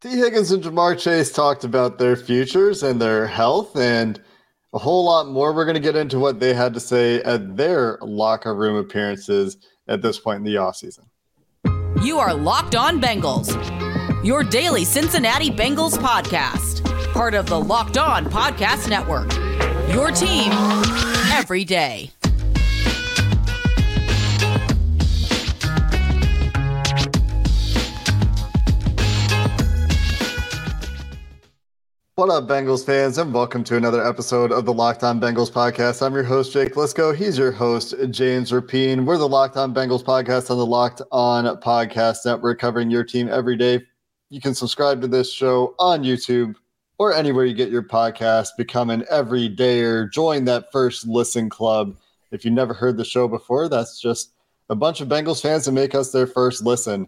Tee Higgins and Ja'Marr Chase talked about their futures and their health and a whole lot more. We're going to get into what they had to say at their locker room appearances at this point in the offseason. You are Locked On Bengals, your daily Cincinnati Bengals podcast, part of the Locked On Podcast Network. Your team every day. What up, Bengals fans, and welcome to another episode of the Locked On Bengals podcast. I'm your host, Jake Liscow. He's your host, James Rapien. We're the Locked On Bengals podcast on the Locked On Podcast Network, covering your team every day. You can subscribe to this show on YouTube or anywhere you get your podcast. Become an everydayer. Join that first listen club. If you never heard the show before, that's just a bunch of Bengals fans that make us their first listen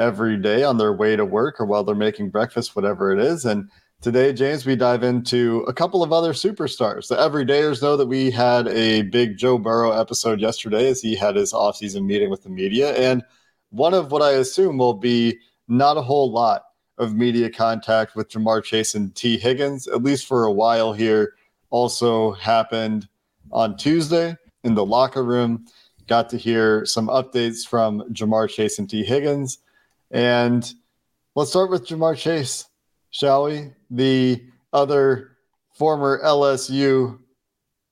every day on their way to work or while they're making breakfast, whatever it is. And Today, James, we dive into a couple of other superstars. The everydayers know that we had a big Joe Burrow episode yesterday as he had his offseason meeting with the media. And one of what I assume will be not a whole lot of media contact with Ja'Marr Chase and Tee Higgins, at least for a while here, also happened on Tuesday in the locker room. Got to hear some updates from Ja'Marr Chase and Tee Higgins. And let's start with Ja'Marr Chase shall we? The other former LSU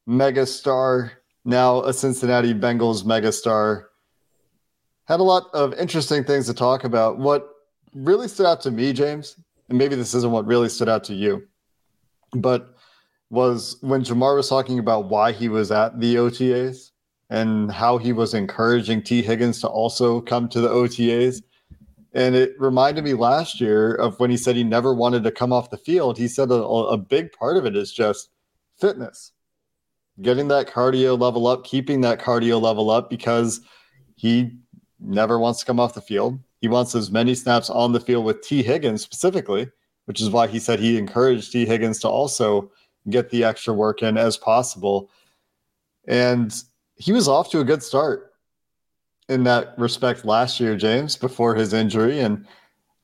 megastar, now a Cincinnati Bengals megastar, had a lot of interesting things to talk about. What really stood out to me, James, and maybe this isn't what really stood out to you, but was when Ja'Marr was talking about why he was at the OTAs and how he was encouraging Tee Higgins to also come to the OTAs. And it reminded me last year of when he said he never wanted to come off the field. He said a, a big part of it is just fitness, getting that cardio level up, keeping that cardio level up because he never wants to come off the field. He wants as many snaps on the field with Tee Higgins specifically, which is why he said he encouraged Tee Higgins to also get the extra work in as possible. And he was off to a good start in that respect last year, James, before his injury. And I'm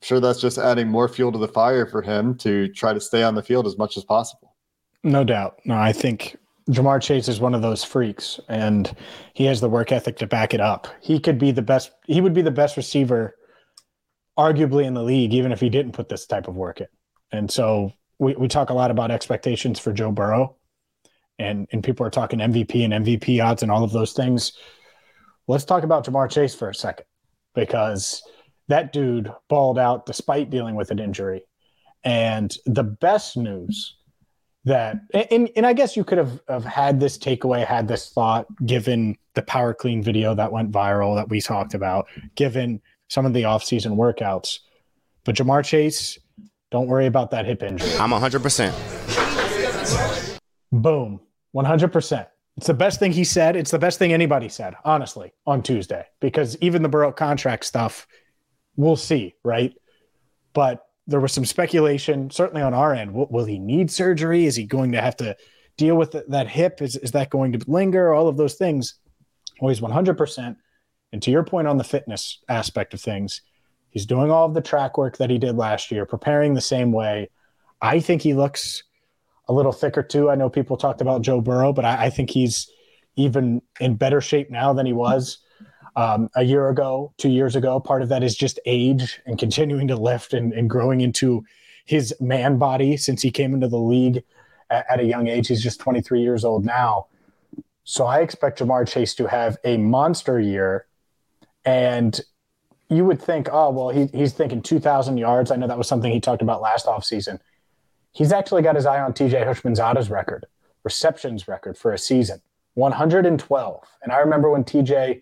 sure that's just adding more fuel to the fire for him to try to stay on the field as much as possible. No doubt. No, I think Ja'Marr Chase is one of those freaks, and he has the work ethic to back it up. He could be the best, he would be the best receiver, arguably, in the league, even if he didn't put this type of work in. And so we, we talk a lot about expectations for Joe Burrow, and, and people are talking MVP and MVP odds and all of those things let's talk about Ja'Marr Chase for a second because that dude balled out despite dealing with an injury. And the best news that, and, and I guess you could have, have had this takeaway, had this thought, given the power clean video that went viral that we talked about, given some of the offseason workouts. But Ja'Marr Chase, don't worry about that hip injury. I'm 100%. Boom. 100%. It's the best thing he said. It's the best thing anybody said, honestly, on Tuesday, because even the Burrow contract stuff, we'll see, right? But there was some speculation, certainly on our end. Will, will he need surgery? Is he going to have to deal with that hip? Is, is that going to linger? All of those things. Always 100%. And to your point on the fitness aspect of things, he's doing all of the track work that he did last year, preparing the same way. I think he looks – a little thicker too. I know people talked about Joe Burrow, but I, I think he's even in better shape now than he was um, a year ago, two years ago. Part of that is just age and continuing to lift and, and growing into his man body since he came into the league at, at, a young age. He's just 23 years old now. So I expect Ja'Marr Chase to have a monster year. And you would think, oh, well, he, he's thinking 2,000 yards. I know that was something he talked about last offseason he's actually got his eye on TJ Houshmandzadeh's record, receptions record for a season, 112. And I remember when TJ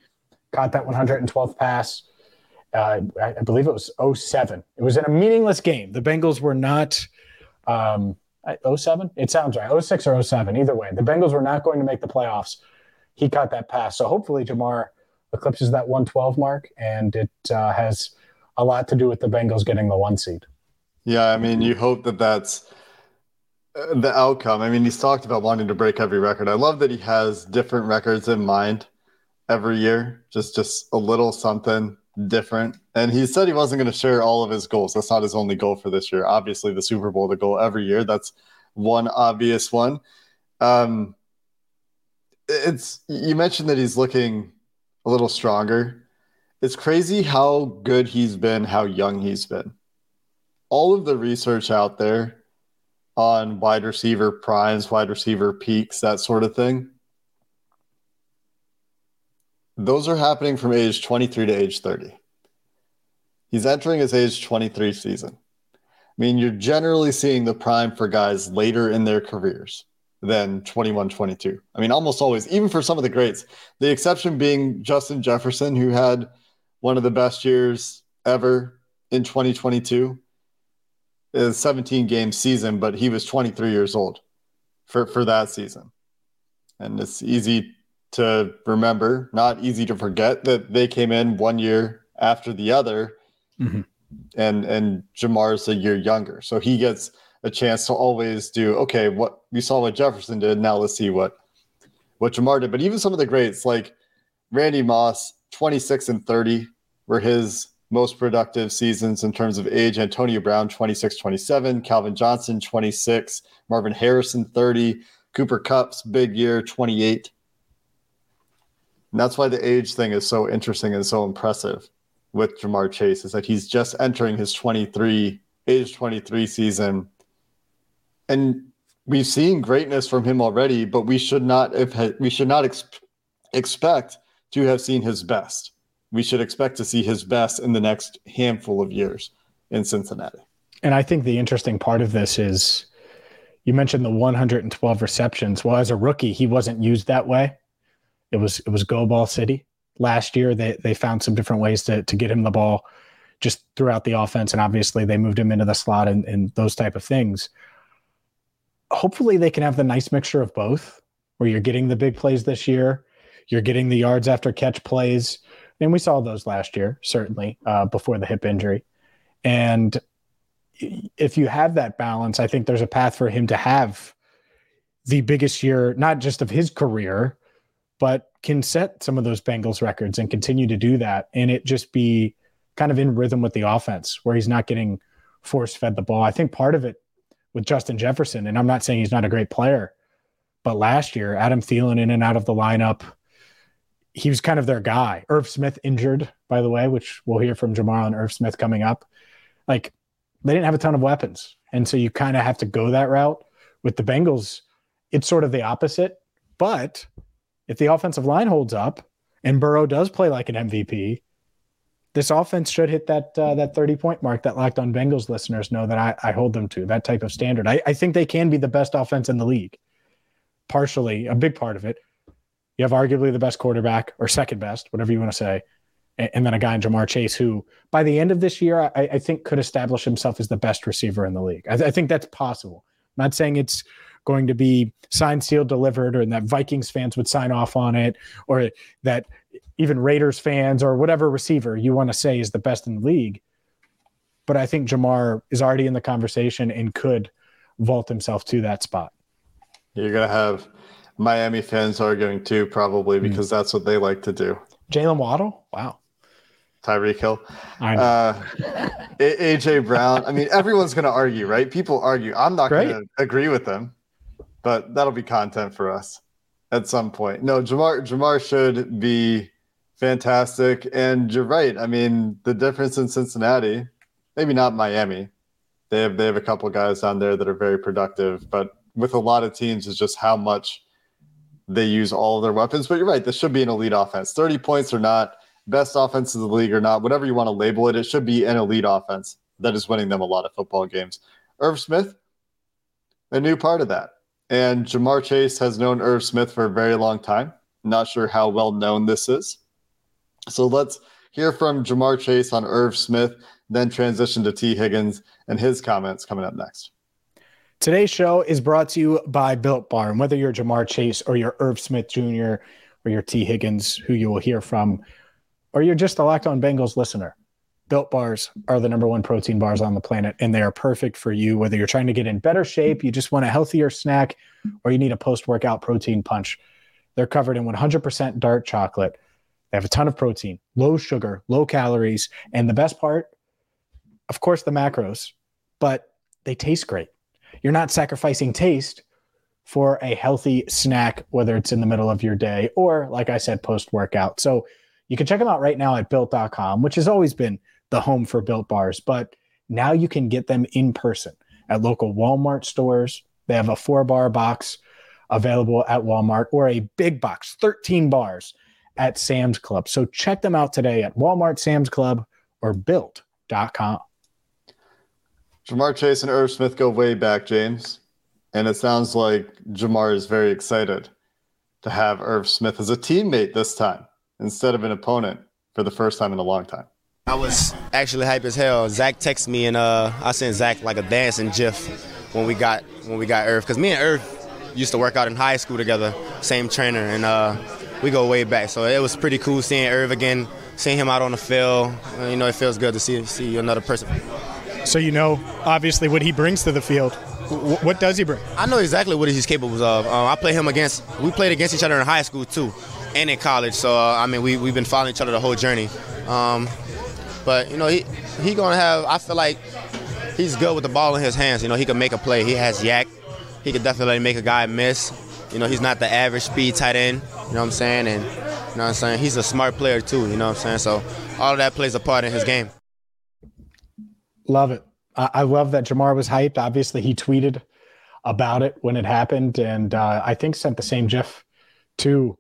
caught that 112th pass. Uh, I, believe it was 07. It was in a meaningless game. The Bengals were not um, 07. It sounds right. 06 or 07. Either way, the Bengals were not going to make the playoffs. He caught that pass. So hopefully Ja'Marr eclipses that 112 mark, and it uh, has a lot to do with the Bengals getting the one seed. Yeah, I mean, you hope that that's the outcome. I mean, he's talked about wanting to break every record. I love that he has different records in mind every year. Just just a little something different. And he said he wasn't going to share all of his goals. That's not his only goal for this year. Obviously, the Super Bowl, the goal every year. That's one obvious one. Um, it's you mentioned that he's looking a little stronger. It's crazy how good he's been, how young he's been. All of the research out there on wide receiver primes, wide receiver peaks, that sort of thing. Those are happening from age 23 to age 30. He's entering his age 23 season. I mean, you're generally seeing the prime for guys later in their careers than 21 22. I mean, almost always, even for some of the greats. The exception being Justin Jefferson, who had one of the best years ever in 2022. A 17 game season, but he was 23 years old for, for that season. And it's easy to remember, not easy to forget that they came in one year after the other. Mm-hmm. And and Ja'Marr's a year younger. So he gets a chance to always do, okay, what we saw what Jefferson did, now let's see what what Ja'Marr did. But even some of the greats like Randy Moss, 26 and 30 were his most productive seasons in terms of age. Antonio Brown, 26, 27. Calvin Johnson, 26. Marvin Harrison, 30. Cooper Kupp's big year, 28. And that's why the age thing is so interesting and so impressive with Ja'Marr Chase is that he's just entering his 23, age 23 season. And we've seen greatness from him already, but we should not have, we should not ex- expect to have seen his best we should expect to see his best in the next handful of years in Cincinnati. And I think the interesting part of this is you mentioned the 112 receptions. Well, as a rookie, he wasn't used that way. It was it was go ball city. Last year they they found some different ways to to get him the ball just throughout the offense. And obviously they moved him into the slot and, and those type of things. Hopefully they can have the nice mixture of both, where you're getting the big plays this year, you're getting the yards after catch plays, and we saw those last year, certainly uh, before the hip injury. And if you have that balance, I think there's a path for him to have the biggest year, not just of his career, but can set some of those Bengals records and continue to do that. And it just be kind of in rhythm with the offense where he's not getting force fed the ball. I think part of it with Justin Jefferson, and I'm not saying he's not a great player, but last year, Adam Thielen in and out of the lineup, he was kind of their guy. Irv Smith injured, by the way, which we'll hear from Ja'Marr and Irv Smith coming up. Like they didn't have a ton of weapons. And so you kind of have to go that route. With the Bengals, it's sort of the opposite. But if the offensive line holds up and Burrow does play like an MVP, this offense should hit that uh, that 30 point mark that locked on Bengals listeners know that I, I hold them to that type of standard. I, I think they can be the best offense in the league. Partially, a big part of it you have arguably the best quarterback or second best, whatever you want to say, and, then a guy in Ja'Marr Chase who, by the end of this year, I, I think could establish himself as the best receiver in the league. I, th- I think that's possible. I'm not saying it's going to be signed, sealed, delivered, or that Vikings fans would sign off on it, or that even Raiders fans or whatever receiver you want to say is the best in the league. But I think Ja'Marr is already in the conversation and could vault himself to that spot. You're gonna have Miami fans arguing too, probably hmm. because mm. that's what they like to do. Jaylen Waddle, wow. Tyreek Hill, uh, AJ Brown. I mean, everyone's going to argue, right? People argue. I'm not going to agree with them, but that'll be content for us at some point. No, Jamar Ja'Marr should be fantastic, and you're right. I mean, the difference in Cincinnati, maybe not Miami. They have they have a couple guys down there that are very productive, but with a lot of teams, is just how much they use all of their weapons. But you're right, this should be an elite offense. 30 points or not, best offense in the league or not, whatever you want to label it, it should be an elite offense that is winning them a lot of football games. Irv Smith, a new part of that. And Ja'Marr Chase has known Irv Smith for a very long time. Not sure how well known this is. So let's hear from Ja'Marr Chase on Irv Smith, then transition to Tee Higgins and his comments coming up next. Today's show is brought to you by Built Bar. And whether you're Ja'Marr Chase or you're Irv Smith Jr. or you're Tee Higgins, who you will hear from, or you're just a Locked On Bengals listener, Built Bars are the number one protein bars on the planet, and they are perfect for you. Whether you're trying to get in better shape, you just want a healthier snack, or you need a post workout protein punch, they're covered in 100% dark chocolate They have a ton of protein, low sugar, low calories, and the best part, of course, the macros, but they taste great. You're not sacrificing taste for a healthy snack, whether it's in the middle of your day or, like I said, post workout. So you can check them out right now at built.com, which has always been the home for built bars, but now you can get them in person at local Walmart stores. They have a four bar box available at Walmart or a big box, 13 bars at Sam's Club. So check them out today at Walmart, Sam's Club, or built.com. Ja'Marr Chase and Irv Smith go way back, James. And it sounds like Ja'Marr is very excited to have Irv Smith as a teammate this time instead of an opponent for the first time in a long time. I was actually hype as hell. Zac texted me and uh, I sent Zac like a dancing gif when we got when we got Irv because me and Irv used to work out in high school together, same trainer, and uh, we go way back. So it was pretty cool seeing Irv again, seeing him out on the field. You know, it feels good to see see another person. So you know, obviously, what he brings to the field. What does he bring? I know exactly what he's capable of. Uh, I play him against. We played against each other in high school too, and in college. So uh, I mean, we we've been following each other the whole journey. Um, but you know, he he gonna have. I feel like he's good with the ball in his hands. You know, he can make a play. He has YAC. He could definitely make a guy miss. You know, he's not the average speed tight end. You know what I'm saying? And you know what I'm saying? He's a smart player too. You know what I'm saying? So all of that plays a part in his game. Love it. I love that Ja'Marr was hyped. Obviously, he tweeted about it when it happened, and uh, I think sent the same GIF to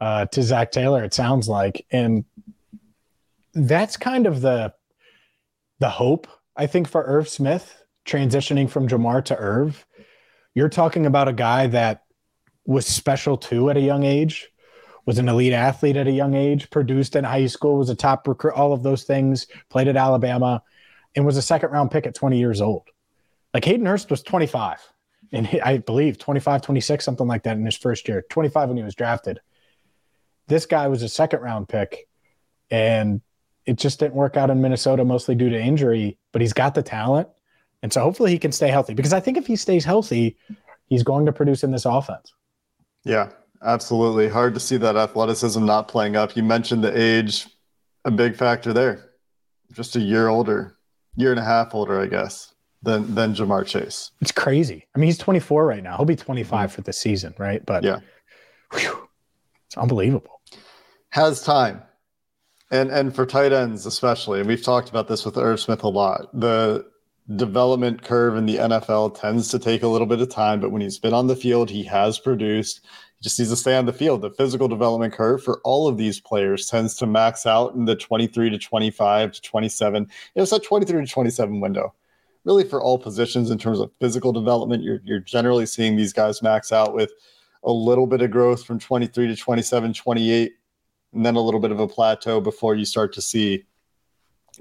uh, to Zac Taylor. It sounds like, and that's kind of the the hope I think for Irv Smith transitioning from Ja'Marr to Irv. You're talking about a guy that was special too at a young age, was an elite athlete at a young age, produced in high school, was a top recruit, all of those things, played at Alabama, and was a second round pick at 20 years old. Like Hayden Hurst was 25, and I believe 25, 26, something like that in his first year, 25 when he was drafted. This guy was a second round pick, and it just didn't work out in Minnesota, mostly due to injury, but he's got the talent. And so hopefully he can stay healthy because I think if he stays healthy, he's going to produce in this offense. Yeah, absolutely. Hard to see that athleticism not playing up. You mentioned the age, a big factor there. Just a year older, year and a half older, I guess, than than Ja'Marr Chase. It's crazy. I mean, he's 24 right now. He'll be 25 mm-hmm. for the season, right? But yeah, whew, it's unbelievable. Has time and and for tight ends especially, and we've talked about this with Irv Smith a lot. The development curve in the NFL tends to take a little bit of time, but when he's been on the field, he has produced. He just needs to stay on the field. The physical development curve for all of these players tends to max out in the 23 to 25 to 27. It's that 23 to 27 window. Really, for all positions in terms of physical development, you're, you're generally seeing these guys max out with a little bit of growth from 23 to 27, 28 and then a little bit of a plateau before you start to see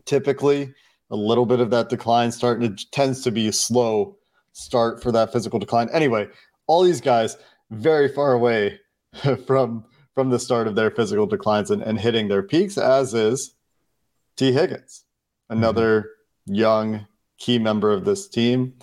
typically a little bit of that decline starting it tends to be a slow start for that physical decline anyway all these guys very far away from from the start of their physical declines and, and hitting their peaks as is Tee Higgins another mm-hmm. young key member of this team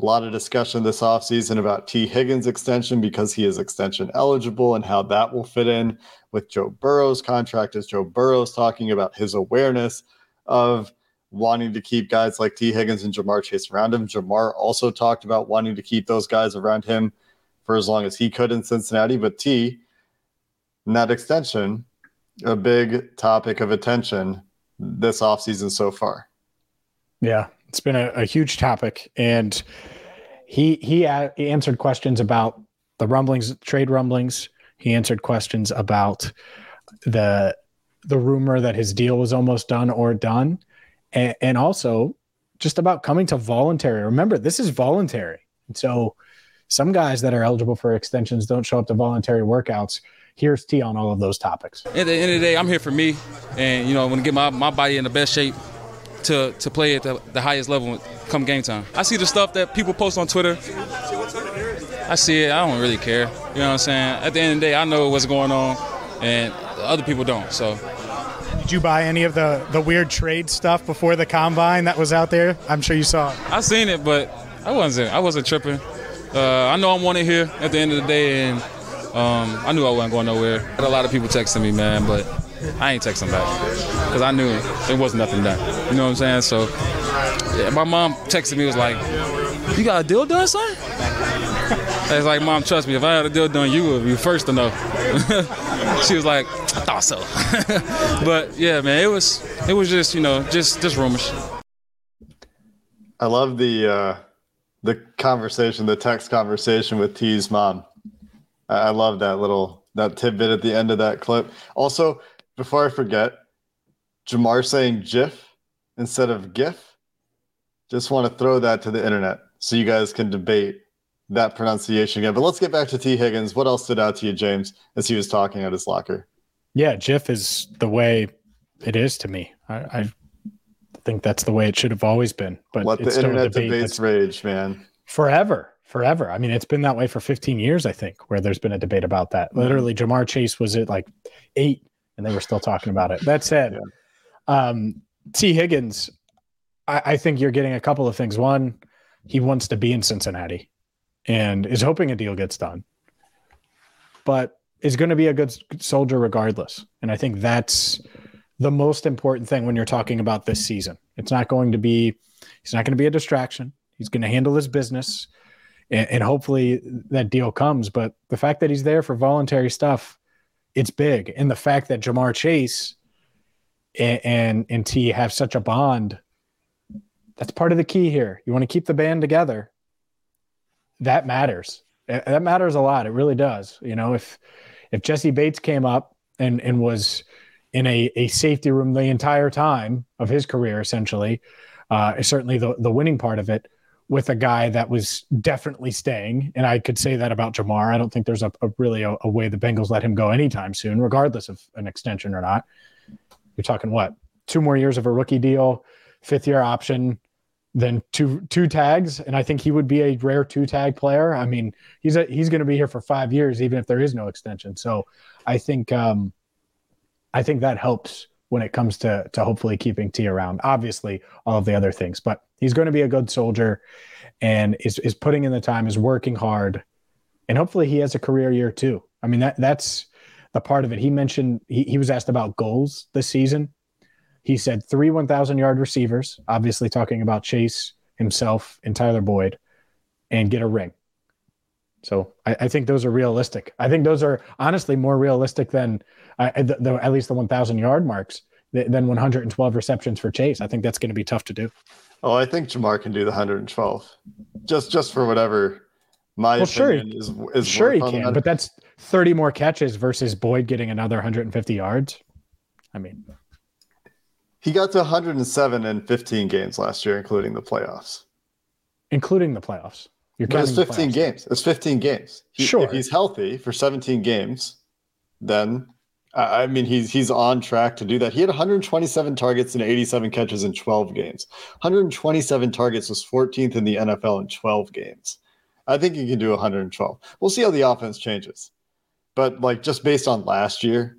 a lot of discussion this offseason about Tee Higgins' extension because he is extension eligible and how that will fit in with Joe Burrow's contract. As Joe Burrow's talking about his awareness of wanting to keep guys like Tee Higgins and Ja'Marr Chase around him. Ja'Marr also talked about wanting to keep those guys around him for as long as he could in Cincinnati. But Tee, in that extension, a big topic of attention this offseason so far. Yeah, it's been a, a huge topic, and he he, a- he answered questions about the rumblings, trade rumblings. He answered questions about the the rumor that his deal was almost done or done, and, and also just about coming to voluntary. Remember, this is voluntary, and so some guys that are eligible for extensions don't show up to voluntary workouts. Here's Tee on all of those topics. At the end of the day, I'm here for me, and you know, I want to get my, my body in the best shape to, to play at the, the highest level come game time. I see the stuff that people post on Twitter. I see it. I don't really care. You know what I'm saying? At the end of the day, I know what's going on, and other people don't. So. Did you buy any of the, the weird trade stuff before the combine that was out there? I'm sure you saw it. I seen it, but I wasn't. I wasn't tripping. Uh, I know I'm wanted here at the end of the day, and um, I knew I wasn't going nowhere. Had a lot of people texting me, man, but I ain't texting back because I knew it was nothing done. You know what I'm saying? So yeah, my mom texted me was like, "You got a deal done, son?" I was like, "Mom, trust me. If I had a deal done, you would be first to know." she was like, "I thought so." but yeah, man, it was it was just you know just just rumors. I love the uh, the conversation, the text conversation with Tee's mom. I, I love that little that tidbit at the end of that clip. Also, before I forget, Ja'Marr saying GIF instead of GIF. Just want to throw that to the internet so you guys can debate that pronunciation again. But let's get back to Tee Higgins. What else stood out to you, James, as he was talking at his locker? Yeah, GIF is the way it is to me. I, I think that's the way it should have always been. But let the internet debate debates rage, man. Forever, forever. I mean, it's been that way for 15 years, I think, where there's been a debate about that. Literally, Ja'Marr Chase was at like eight, and they were still talking about it. That said, yeah. um, Tee Higgins, I, I think you're getting a couple of things. One, he wants to be in Cincinnati and is hoping a deal gets done, but is going to be a good soldier regardless. And I think that's the most important thing when you're talking about this season. It's not going to be, he's not going to be a distraction. He's going to handle his business and, and, hopefully that deal comes. But the fact that he's there for voluntary stuff, it's big. And the fact that Ja'Marr Chase and, and, and Tee have such a bond, that's part of the key here. You want to keep the band together. That matters. That matters a lot. It really does. You know, if if Jessie Bates came up and and was in a, a safety room the entire time of his career, essentially. Uh, certainly the, the winning part of it with a guy that was definitely staying. And I could say that about Ja'Marr. I don't think there's a, a really a, a, way the Bengals let him go anytime soon, regardless of an extension or not. You're talking what? Two more years of a rookie deal, fifth year option, then two two tags. And I think he would be a rare two tag player. I mean, he's a, he's going to be here for five years, even if there is no extension. So I think um, I think that helps when it comes to to hopefully keeping Tee around. Obviously, all of the other things, but he's going to be a good soldier and is is putting in the time, is working hard, and hopefully he has a career year too. I mean that that's the part of it. He mentioned he, he was asked about goals this season. He said three 1,000 yard receivers, obviously talking about Chase himself and Tyler Boyd, and get a ring. So I, I, think those are realistic. I think those are honestly more realistic than uh, the, the, at least the 1,000 yard marks than 112 receptions for Chase. I think that's going to be tough to do. Oh, I think Ja'Marr can do the 112, just just for whatever my well, opinion sure, is. is sure he can, but that's 30 more catches versus Boyd getting another 150 yards. I mean, he got to 107 in 15 games last year, including the playoffs. Including the playoffs. You're but it's 15 games. It's 15 games. He, sure. If he's healthy for 17 games, then I mean he's he's on track to do that. He had 127 targets and 87 catches in 12 games. 127 targets was 14th in the NFL in 12 games. I think he can do 112. We'll see how the offense changes. But like just based on last year,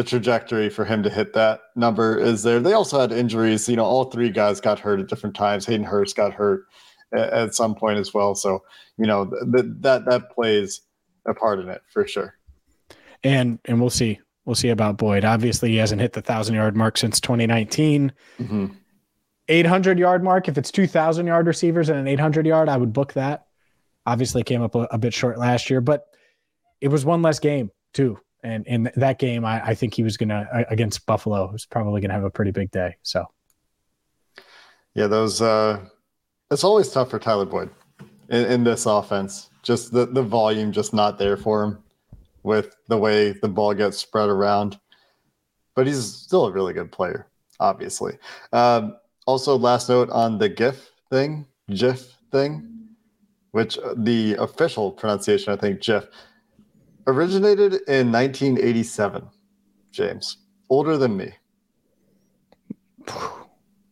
the trajectory for him to hit that number is there. They also had injuries. You know, all three guys got hurt at different times. Hayden Hurst got hurt at, some point as well. So you know th- that that plays a part in it for sure. And and we'll see we'll see about Boyd. Obviously, he hasn't hit the thousand yard mark since 2019. Mm-hmm. 800 yard mark. If it's 2,000 yard receivers and an 800 yard, I would book that. Obviously, came up a, a bit short last year, but it was one less game too. And in that game, I, I think he was gonna against Buffalo was probably gonna have a pretty big day. So, yeah, those uh, it's always tough for Tyler Boyd in, in this offense. Just the, the volume just not there for him with the way the ball gets spread around. But he's still a really good player, obviously. Um, also, last note on the GIF thing, GIF thing, which uh, the official pronunciation, I think, GIF, originated in 1987. James, older than me.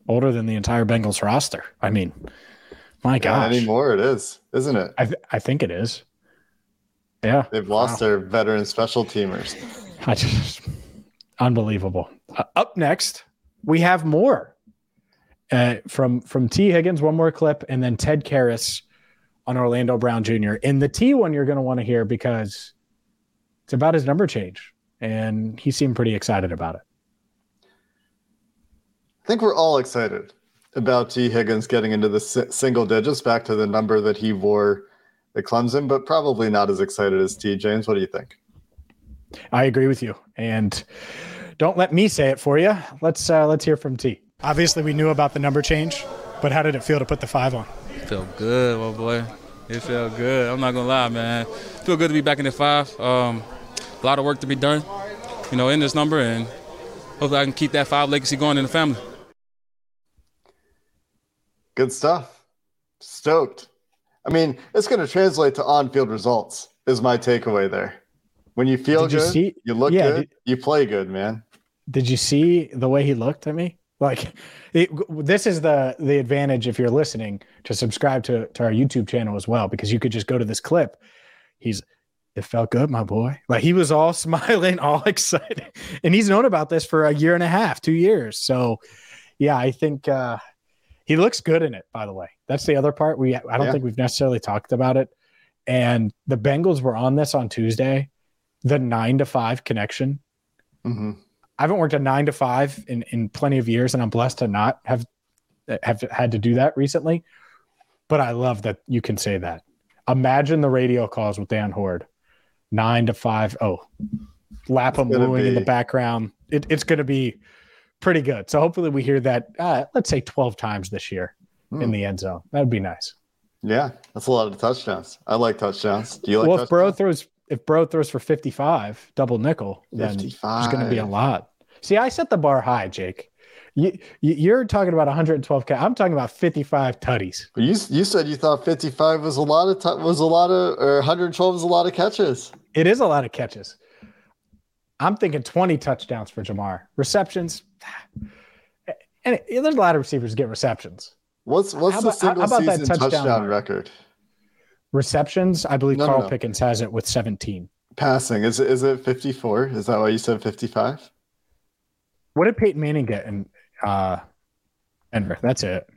Older than the entire Bengals roster. I mean, my gosh. anymore it is, isn't it? I, th- I think it is. Yeah. They've lost wow. their veteran special teamers. I just unbelievable. Uh, up next, we have more uh, from from Tee Higgins. One more clip, and then Ted Karras on Orlando Brown Jr. In the Tee one, you're going to want to hear because it's about his number change. and he seemed pretty excited about it. I think we're all excited about Tee Higgins getting into the single digits back to the number that he wore at Clemson, but probably not as excited as Tee. James. What do you think? I agree with you, and don't let me say it for you. Let's uh, let's hear from Tee. Obviously, we knew about the number change, but how did it feel to put the five on? Felt good, my boy. It felt good. I'm not gonna lie, man. Feel good to be back in the five. Um, a lot of work to be done, you know, in this number, and hopefully I can keep that five legacy going in the family. Good stuff. Stoked. I mean, it's going to translate to on-field results. Is my takeaway there. When you feel did good, you, see, you look yeah, good, did, you play good, man. Did you see the way he looked at me? Like, it, this is the the advantage if you're listening to subscribe to to our YouTube channel as well because you could just go to this clip. He's it felt good, my boy. Like he was all smiling, all excited, and he's known about this for a year and a half, two years. So, yeah, I think uh, he looks good in it, by the way. That's the other part. We I don't yeah. think we've necessarily talked about it. And the Bengals were on this on Tuesday. The nine to five connection. Mm-hmm. I haven't worked a nine to five in, in plenty of years, and I'm blessed to not have have had to do that recently. But I love that you can say that. Imagine the radio calls with Dan Hoard, nine to five. Oh, Lapham wooing in the background. It, it's going to be pretty good. So hopefully we hear that, uh, let's say 12 times this year mm. in the end zone. That would be nice. Yeah, that's a lot of touchdowns. I like touchdowns. Do you like? Well, if Bro throws, if Bro throws for 55, double nickel, then 55. there's going to be a lot. See, I set the bar high, Jake. You, you're talking about 112 i I'm talking about 55 tutties. You you said you thought 55 was a lot of t- was a lot of or 112 was a lot of catches. It is a lot of catches. I'm thinking 20 touchdowns for Ja'Marr. Receptions, and there's a lot of receivers get receptions. What's what's how the about, single about season touchdown, touchdown record? Receptions, I believe no, Carl no, no. Pickens has it with 17. Passing is it is it 54? Is that why you said 55? What did Peyton Manning get in uh, Denver? That's it.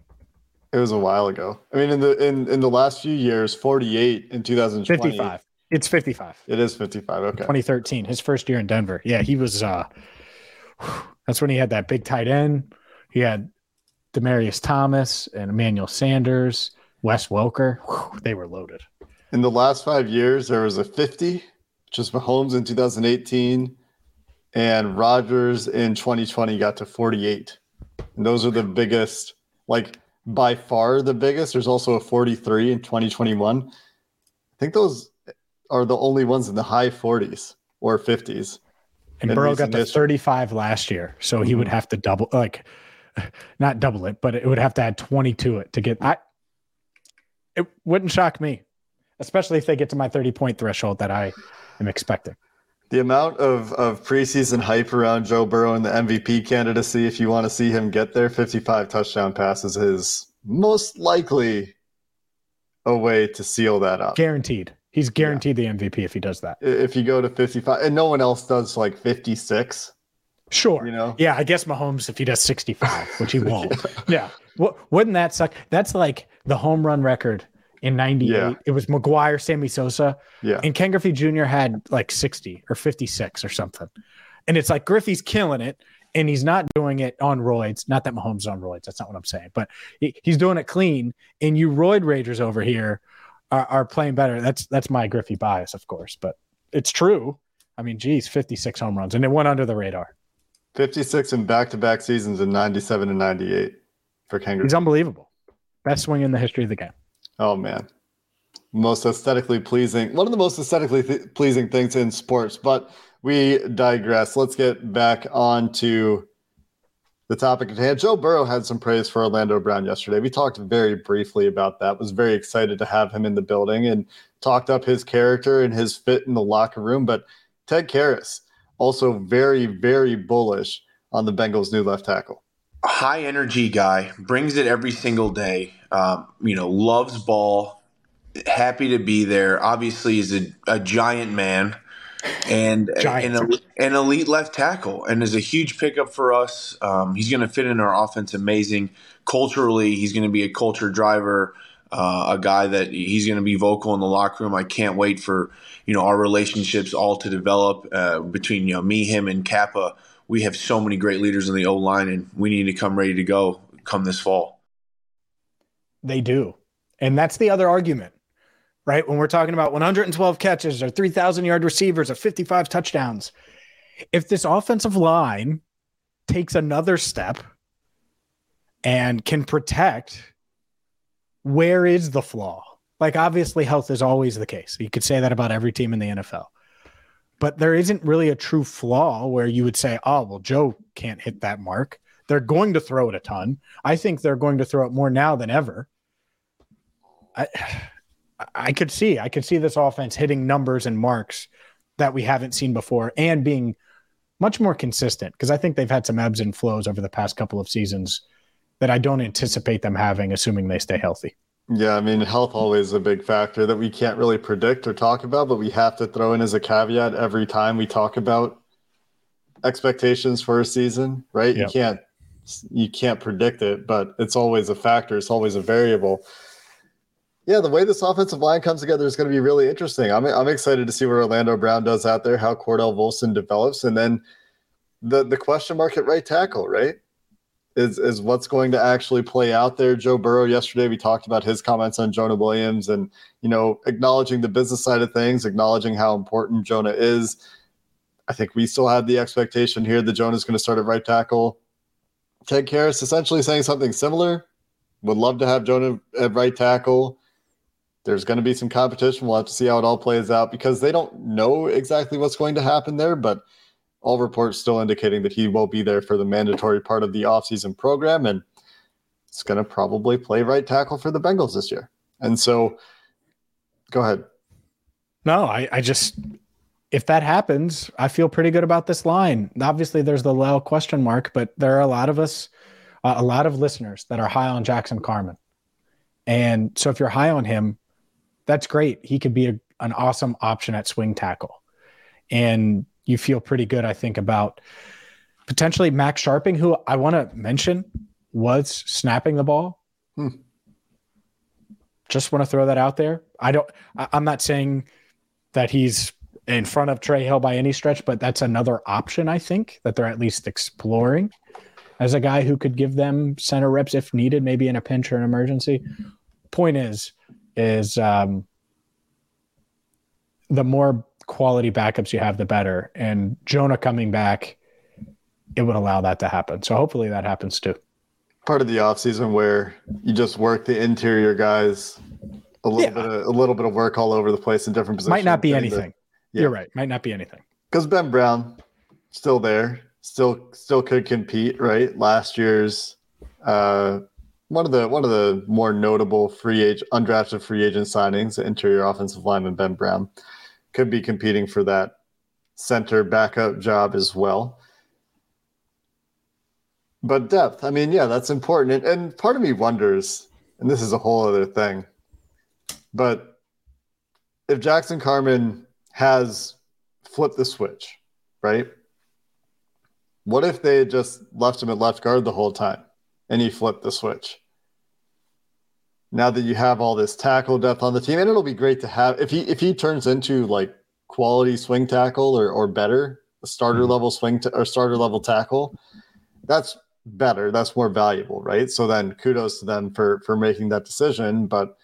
It was a while ago. I mean, in the in in the last few years, 48 in 2020. 55. It's 55. It is 55. Okay. 2013, his first year in Denver. Yeah, he was uh that's when he had that big tight end. He had Demaryius Thomas and Emmanuel Sanders, Wes Welker. Whew, they were loaded. In the last five years, there was a 50, just Mahomes in 2018, and Rodgers in 2020 got to 48. And those are the biggest, like by far the biggest. There's also a 43 in 2021. I think those are the only ones in the high 40s or 50s. And Burrow got to 35 last year, so mm-hmm. he would mm-hmm. have to double, like, not double it, but it would have to add 20 to it to get. I. It wouldn't shock me, especially if they get to my 30 point threshold that I am expecting. The amount of, of preseason hype around Joe Burrow and the MVP candidacy, if you want to see him get there, 55 touchdown passes is most likely a way to seal that up. Guaranteed. He's guaranteed yeah. the MVP if he does that. If you go to 55, and no one else does like 56. Sure. You know? Yeah, I guess Mahomes if he does 65, which he won't. yeah. yeah. wouldn't that suck? That's like the home run record in 98. Yeah. It was McGwire, Sammy Sosa. Yeah. And Ken Griffey Jr. had like 60 or 56 or something. And it's like Griffey's killing it and he's not doing it on roids. Not that Mahomes is on roids. That's not what I'm saying. But he, he's doing it clean. And you roid ragers over here are, are playing better. That's that's my Griffey bias, of course, but it's true. I mean, geez, 56 home runs, and it went under the radar. 56 in back-to-back seasons in 97 and 98 for Ken He's unbelievable. Best swing in the history of the game. Oh man, most aesthetically pleasing. One of the most aesthetically th- pleasing things in sports. But we digress. Let's get back on to the topic at hand. Joe Burrow had some praise for Orlando Brown yesterday. We talked very briefly about that. Was very excited to have him in the building and talked up his character and his fit in the locker room. But Ted Karras also very very bullish on the Bengals' new left tackle. High energy guy, brings it every single day. Um, you know, loves ball, happy to be there. Obviously, is a, a giant man and an, an, elite left tackle, and is a huge pickup for us. Um, he's going to fit in our offense amazing. Culturally, he's going to be a culture driver. uh, a guy that he's going to be vocal in the locker room. I can't wait for you know our relationships all to develop uh, between you know me, him, and Cappa. We have so many great leaders in the O line, and we need to come ready to go come this fall. They do, and that's the other argument, right? When we're talking about 112 catches or 3,000 yard receivers or 55 touchdowns, if this offensive line takes another step and can protect where is the flaw? Like, obviously, health is always the case. You could say that about every team in the NFL. But there isn't really a true flaw where you would say, oh, well, Joe can't hit that mark. They're going to throw it a ton. I think they're going to throw it more now than ever. I, I could see, I could see this offense hitting numbers and marks that we haven't seen before and being much more consistent because I think they've had some ebbs and flows over the past couple of seasons that I don't anticipate them having, assuming they stay healthy. Yeah, I mean, health always a big factor that we can't really predict or talk about, but we have to throw in as a caveat every time we talk about expectations for a season, right? Yep. You can't you can't predict it, but it's always a factor. It's always a variable. Yeah, the way this offensive line comes together is going to be really interesting. I'm I'm excited to see what Orlando Brown does out there, how Cordell Volson develops, and then the the question mark at right tackle, right? Is is what's going to actually play out there. Joe Burrow yesterday we talked about his comments on Jonah Williams and you know acknowledging the business side of things, acknowledging how important Jonah is. I think we still have the expectation here that Jonah is going to start at right tackle. Ted Karras essentially saying something similar. Would love to have Jonah at right tackle. There's going to be some competition. We'll have to see how it all plays out because they don't know exactly what's going to happen there, but all reports still indicating that he will be there for the mandatory part of the offseason program and it's going to probably play right tackle for the Bengals this year. And so go ahead. No, I, I just, if that happens, I feel pretty good about this line. Obviously, there's the Lel question mark, but there are a lot of us, uh, a lot of listeners that are high on Jackson Carman. And so if you're high on him, that's great. He could be a, an awesome option at swing tackle. And you feel pretty good, I think, about potentially Max Scharping, who I want to mention was snapping the ball. Hmm. Just want to throw that out there. I don't. I, I'm not saying that he's in front of Trey Hill by any stretch, but that's another option I think that they're at least exploring as a guy who could give them center reps if needed, maybe in a pinch or an emergency. Point is, is um, the more quality backups you have, the better. And Jonah coming back, it would allow that to happen. So hopefully that happens too. Part of the offseason where you just work the interior guys a little yeah. bit of, a little bit of work all over the place in different positions. Might not be anything. The, yeah. You're right. Might not be anything. Because Ben Brown still there, still still could compete, right? Last year's uh one of the one of the more notable free agent undrafted free agent signings, the interior offensive lineman Ben Brown could be competing for that center backup job as well. But depth, I mean, yeah, that's important. And, and part of me wonders, and this is a whole other thing, but if Jackson Carman has flipped the switch, right? What if they had just left him at left guard the whole time and he flipped the switch? Now that you have all this tackle depth on the team, and it'll be great to have if he if he turns into like quality swing tackle or or better, a starter mm-hmm. level swing t- or starter level tackle, that's better. That's more valuable, right? So then kudos to them for for making that decision. But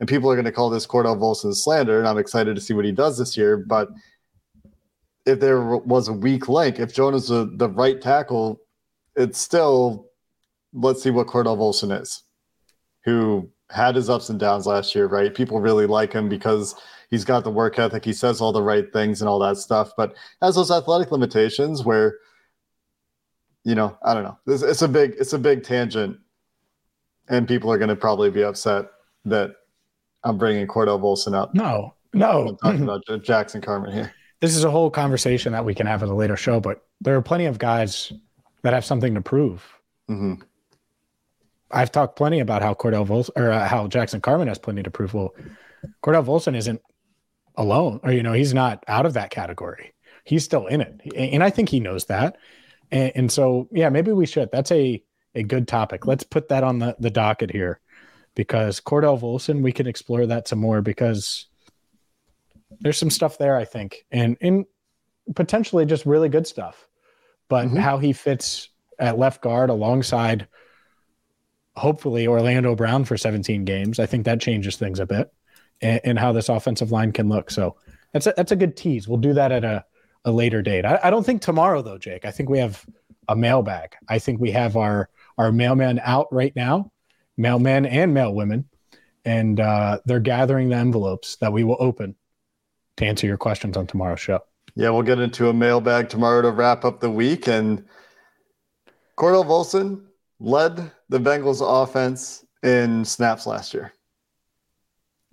and people are going to call this Cordell Volson slander, and I'm excited to see what he does this year. But if there was a weak link, if Jonah's the, the right tackle, it's still let's see what Cordell Volson is, who had his ups and downs last year, right? People really like him because he's got the work ethic. He says all the right things and all that stuff, but has those athletic limitations where, you know, I don't know. It's, it's a big, it's a big tangent, and people are going to probably be upset that I'm bringing Cordell Volson up. No, no, I'm talking about Jackson Carman here. This is a whole conversation that we can have at a later show, but there are plenty of guys that have something to prove. Mm-hmm. I've talked plenty about how Cordell Volson or uh, how Jackson Carman has plenty to prove. Well, Cordell Volson isn't alone, or you know, he's not out of that category. He's still in it, and I think he knows that. And, and so, yeah, maybe we should. That's a a good topic. Let's put that on the the docket here because Cordell Volson, we can explore that some more because there's some stuff there, I think, and in potentially just really good stuff. But mm-hmm. how he fits at left guard alongside hopefully Orlando Brown for 17 games, I think that changes things a bit and, how this offensive line can look. So that's a, that's a good tease. We'll do that at a, a later date. I, I don't think tomorrow though, Jake. I think we have a mailbag. I think we have our our mailman out right now, mailmen and mail women, and uh, they're gathering the envelopes that we will open to answer your questions on tomorrow's show. Yeah, we'll get into a mailbag tomorrow to wrap up the week. And Cordell Volson led the Bengals offense in snaps last year.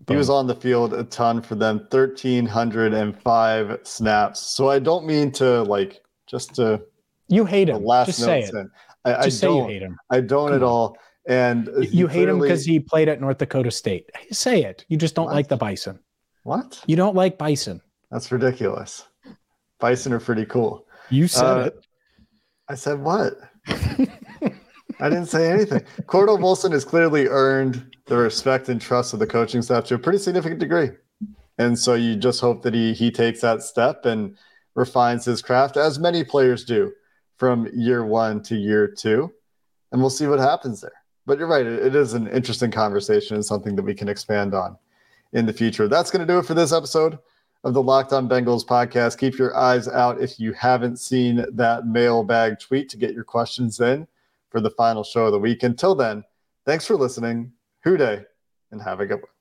He was on the field a ton for them, 1,305 snaps. So I don't mean to like just to. You hate him. Last just say it. I, just I say you hate him. I don't Come at on. all. And you hate him because he played at North Dakota State. Say it. You just don't what? like the Bison. What? You don't like Bison. That's ridiculous. Bison are pretty cool. You said uh, it. I said what? I didn't say anything. Cordell Volson has clearly earned the respect and trust of the coaching staff to a pretty significant degree. And so you just hope that he he takes that step and refines his craft, as many players do from year one to year two. And we'll see what happens there. But you're right, it, it is an interesting conversation and something that we can expand on in the future. That's going to do it for this episode of the Locked On Bengals podcast. Keep your eyes out if you haven't seen that mailbag tweet to get your questions in for the final show of the week. Until then, thanks for listening. Who Dey and have a good one.